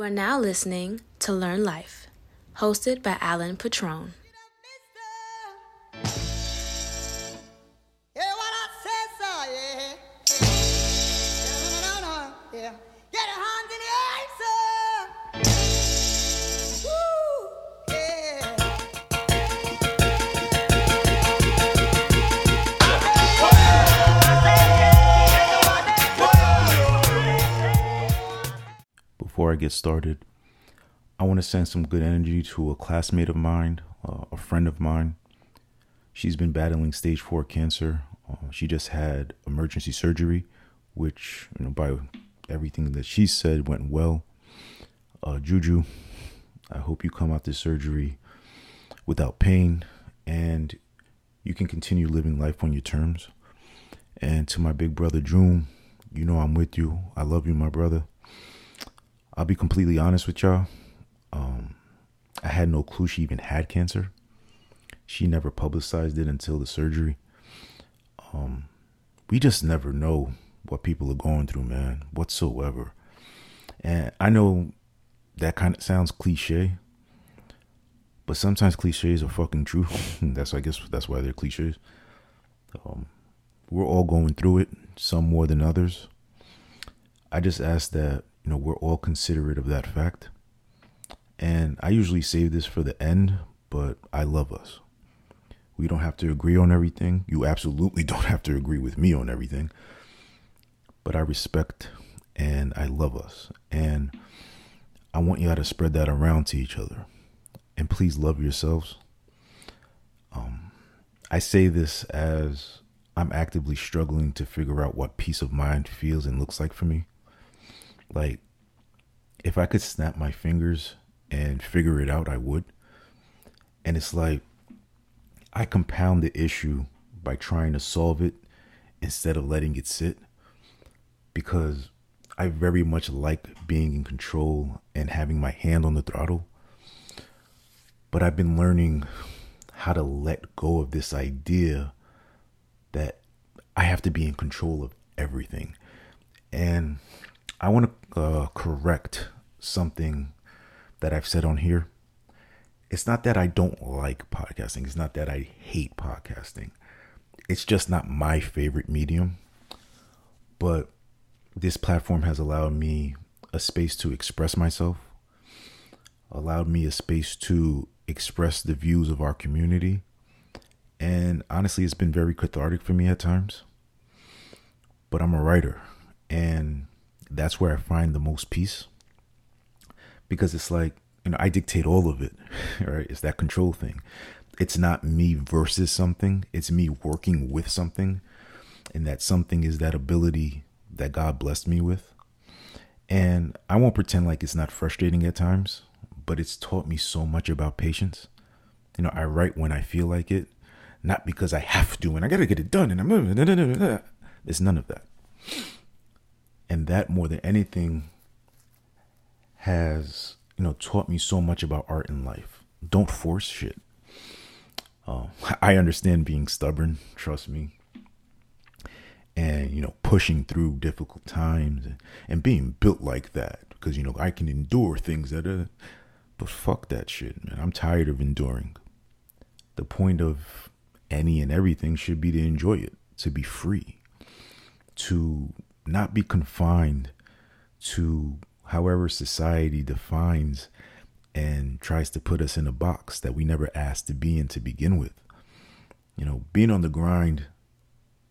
You are now listening to Learn Life, hosted by Alan Patrone. Get started, I want to send some good energy to a classmate of mine, uh, a friend of mine. She's been battling stage four cancer. Uh, she just had emergency surgery, which, you know, by everything that she said, went well. Uh, Juju, I hope you come out this surgery without pain and you can continue living life on your terms. And to my big brother, Droom, you know I'm with you. I love you, my brother. I'll be completely honest with y'all. Um, I had no clue she even had cancer. She never publicized it until the surgery. Um, we just never know what people are going through, man, whatsoever. And I know that kind of sounds cliche, but sometimes cliches are fucking true. that's I guess that's why they're cliches. Um, we're all going through it, some more than others. I just ask that you know we're all considerate of that fact. And I usually save this for the end, but I love us. We don't have to agree on everything. You absolutely don't have to agree with me on everything. But I respect and I love us. And I want y'all to spread that around to each other. And please love yourselves. Um, I say this as I'm actively struggling to figure out what peace of mind feels and looks like for me. Like, if I could snap my fingers and figure it out, I would. And it's like, I compound the issue by trying to solve it instead of letting it sit because I very much like being in control and having my hand on the throttle. But I've been learning how to let go of this idea that I have to be in control of everything. And I want to uh, correct something that I've said on here. It's not that I don't like podcasting, it's not that I hate podcasting. It's just not my favorite medium. But this platform has allowed me a space to express myself, allowed me a space to express the views of our community. And honestly, it's been very cathartic for me at times. But I'm a writer, and that's where I find the most peace because it's like, you know, I dictate all of it, right? It's that control thing. It's not me versus something, it's me working with something. And that something is that ability that God blessed me with. And I won't pretend like it's not frustrating at times, but it's taught me so much about patience. You know, I write when I feel like it, not because I have to and I got to get it done and I'm there's none of that. And that more than anything has, you know, taught me so much about art and life. Don't force shit. Uh, I understand being stubborn, trust me and you know pushing through difficult times and, being built like that because you know I can endure things that are but fuck that shit man I'm tired of enduring the point of any and everything should be to enjoy it to be free to not be confined to however society defines and tries to put us in a box that we never asked to be in to begin with you know being on the grind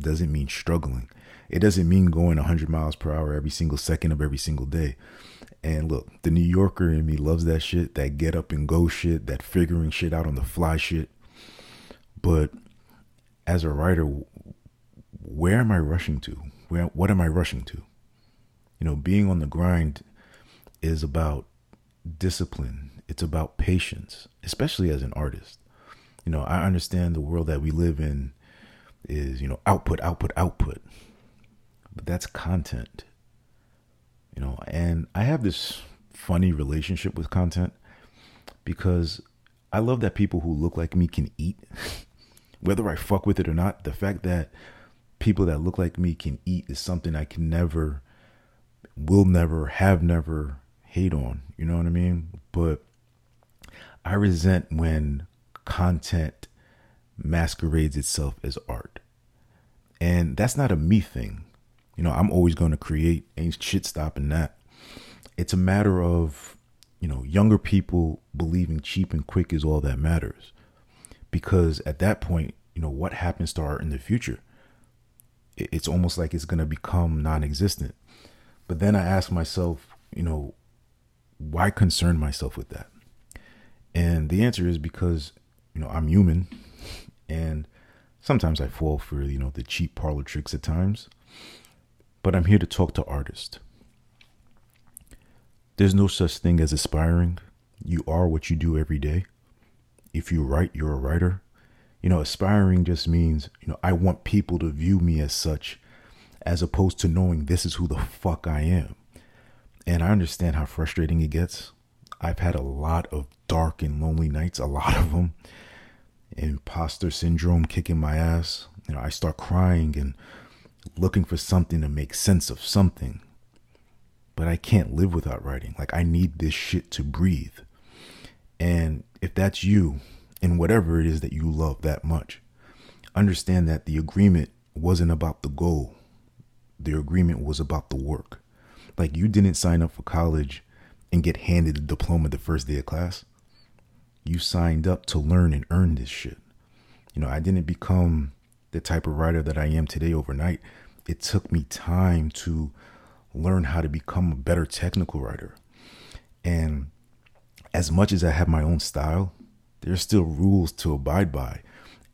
doesn't mean struggling. It doesn't mean going 100 miles per hour every single second of every single day. And look, the New Yorker in me loves that shit, that get up and go shit, that figuring shit out on the fly shit. But as a writer, where am I rushing to? Where what am I rushing to? You know, being on the grind is about discipline. It's about patience, especially as an artist. You know, I understand the world that we live in is you know output output output but that's content you know and i have this funny relationship with content because i love that people who look like me can eat whether i fuck with it or not the fact that people that look like me can eat is something i can never will never have never hate on. You know what I mean? But I resent when content masquerades itself as art. And that's not a me thing. You know, I'm always going to create, ain't shit stopping that. It's a matter of, you know, younger people believing cheap and quick is all that matters. Because at that point, you know, what happens to art in the future? It's almost like it's going to become non existent. But then I ask myself, you know, why concern myself with that? And the answer is because, you know, I'm human and sometimes I fall for, you know, the cheap parlor tricks at times. But I'm here to talk to artists. There's no such thing as aspiring. You are what you do every day. If you write, you're a writer. You know, aspiring just means, you know, I want people to view me as such as opposed to knowing this is who the fuck I am. And I understand how frustrating it gets. I've had a lot of dark and lonely nights, a lot of them. Imposter syndrome kicking my ass. You know, I start crying and looking for something to make sense of something. But I can't live without writing. Like, I need this shit to breathe. And if that's you, and whatever it is that you love that much, understand that the agreement wasn't about the goal, the agreement was about the work. Like, you didn't sign up for college and get handed a diploma the first day of class. You signed up to learn and earn this shit. You know, I didn't become the type of writer that I am today overnight. It took me time to learn how to become a better technical writer. And as much as I have my own style, there's still rules to abide by.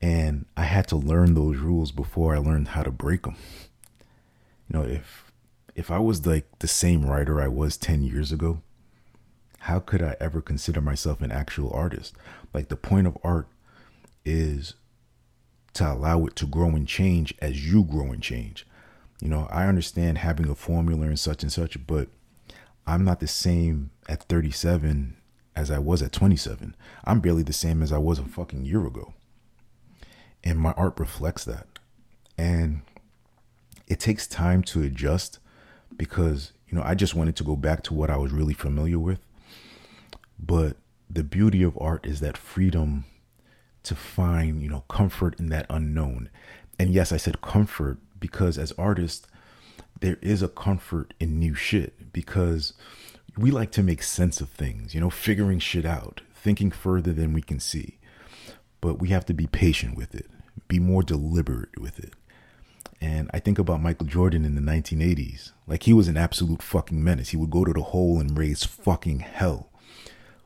And I had to learn those rules before I learned how to break them. You know, if if I was like the same writer I was 10 years ago, how could I ever consider myself an actual artist? Like the point of art is to allow it to grow and change as you grow and change. You know, I understand having a formula and such and such, but I'm not the same at 37 as I was at 27. I'm barely the same as I was a fucking year ago. And my art reflects that. And it takes time to adjust because, you know, I just wanted to go back to what I was really familiar with. But the beauty of art is that freedom to find, you know, comfort in that unknown. And yes, I said comfort because as artists, there is a comfort in new shit because we like to make sense of things, you know, figuring shit out, thinking further than we can see. But we have to be patient with it, be more deliberate with it. And I think about Michael Jordan in the 1980s. Like he was an absolute fucking menace. He would go to the hole and raise fucking hell.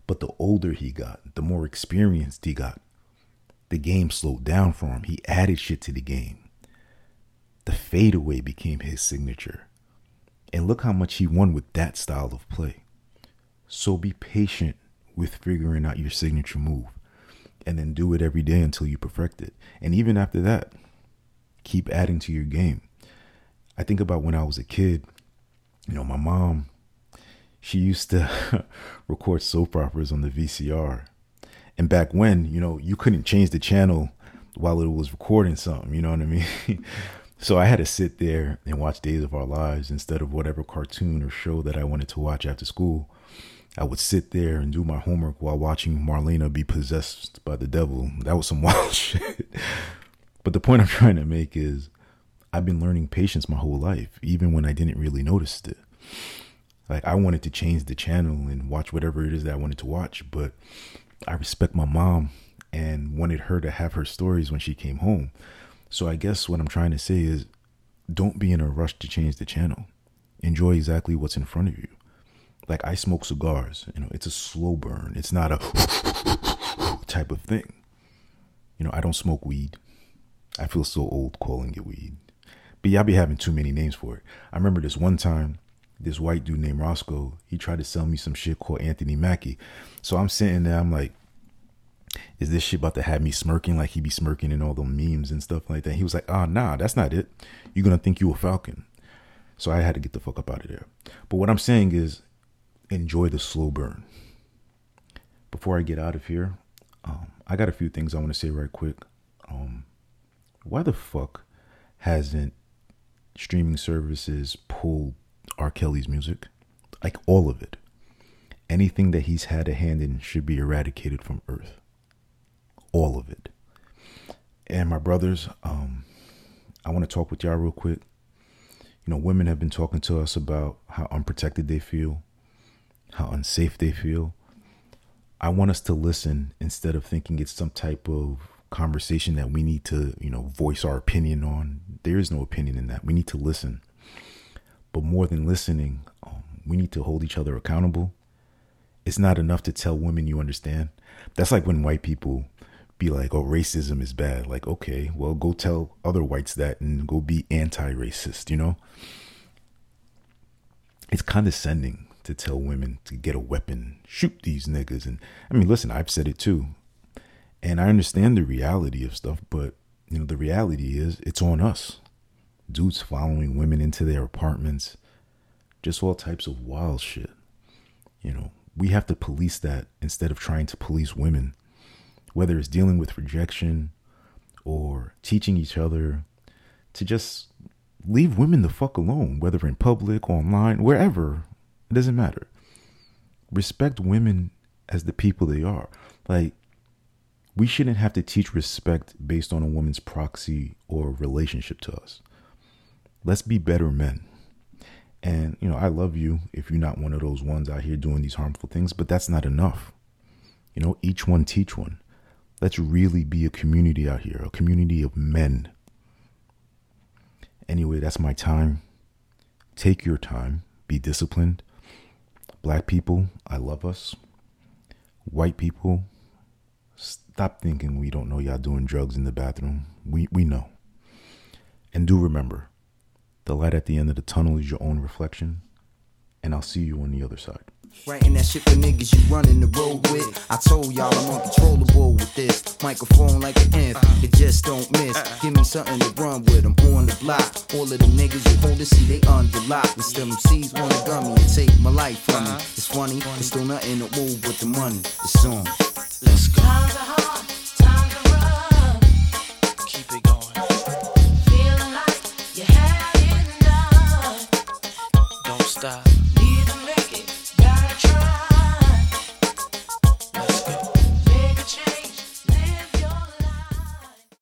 But the older he got, the more experienced he got, the game slowed down for him. He added shit to the game. The fadeaway became his signature. And look how much he won with that style of play. So be patient with figuring out your signature move and then do it every day until you perfect it. And even after that, keep adding to your game. I think about when I was a kid, you know, my mom she used to record soap operas on the VCR. And back when, you know, you couldn't change the channel while it was recording something, you know what I mean? so I had to sit there and watch Days of Our Lives instead of whatever cartoon or show that I wanted to watch after school. I would sit there and do my homework while watching Marlena be possessed by the devil. That was some wild shit. but the point I'm trying to make is I've been learning patience my whole life, even when I didn't really notice it. Like I wanted to change the channel and watch whatever it is that I wanted to watch, but I respect my mom and wanted her to have her stories when she came home. So I guess what I'm trying to say is don't be in a rush to change the channel. Enjoy exactly what's in front of you. Like I smoke cigars, you know, it's a slow burn. It's not a type of thing. You know, I don't smoke weed. I feel so old calling it weed. But y'all be having too many names for it. I remember this one time this white dude named Roscoe, he tried to sell me some shit called Anthony Mackie. So I'm sitting there, I'm like, is this shit about to have me smirking like he be smirking in all the memes and stuff like that? He was like, oh, nah, that's not it. You're going to think you a falcon. So I had to get the fuck up out of there. But what I'm saying is enjoy the slow burn. Before I get out of here, um, I got a few things I want to say right quick. Um, why the fuck hasn't streaming services pulled R. Kelly's music, like all of it. anything that he's had a hand in should be eradicated from earth. All of it. And my brothers, um, I want to talk with y'all real quick. You know, women have been talking to us about how unprotected they feel, how unsafe they feel. I want us to listen instead of thinking it's some type of conversation that we need to, you know, voice our opinion on. There is no opinion in that. We need to listen. But more than listening, um, we need to hold each other accountable. It's not enough to tell women you understand. That's like when white people be like, oh, racism is bad. Like, okay, well, go tell other whites that and go be anti racist, you know? It's condescending to tell women to get a weapon, shoot these niggas. And I mean, listen, I've said it too. And I understand the reality of stuff, but you know, the reality is it's on us. Dudes following women into their apartments, just all types of wild shit. You know, we have to police that instead of trying to police women, whether it's dealing with rejection or teaching each other to just leave women the fuck alone, whether in public, online, wherever. It doesn't matter. Respect women as the people they are. Like, we shouldn't have to teach respect based on a woman's proxy or relationship to us. Let's be better men. And, you know, I love you if you're not one of those ones out here doing these harmful things, but that's not enough. You know, each one teach one. Let's really be a community out here, a community of men. Anyway, that's my time. Take your time, be disciplined, Black people, I love us. White people, stop thinking we don't know y'all doing drugs in the bathroom. We we know. And do remember, the light at the end of the tunnel is your own reflection, and I'll see you on the other side. Writing that shit for niggas you running the road with. I told y'all I'm uncontrollable with this microphone like an amp. It just don't miss. Give me something to run with. I'm on the block. All of the niggas you hold to see they under lock. And still them C's wanna gun me and take my life from me. It's funny, it's still nothing to move but the money. It's on. Let's go.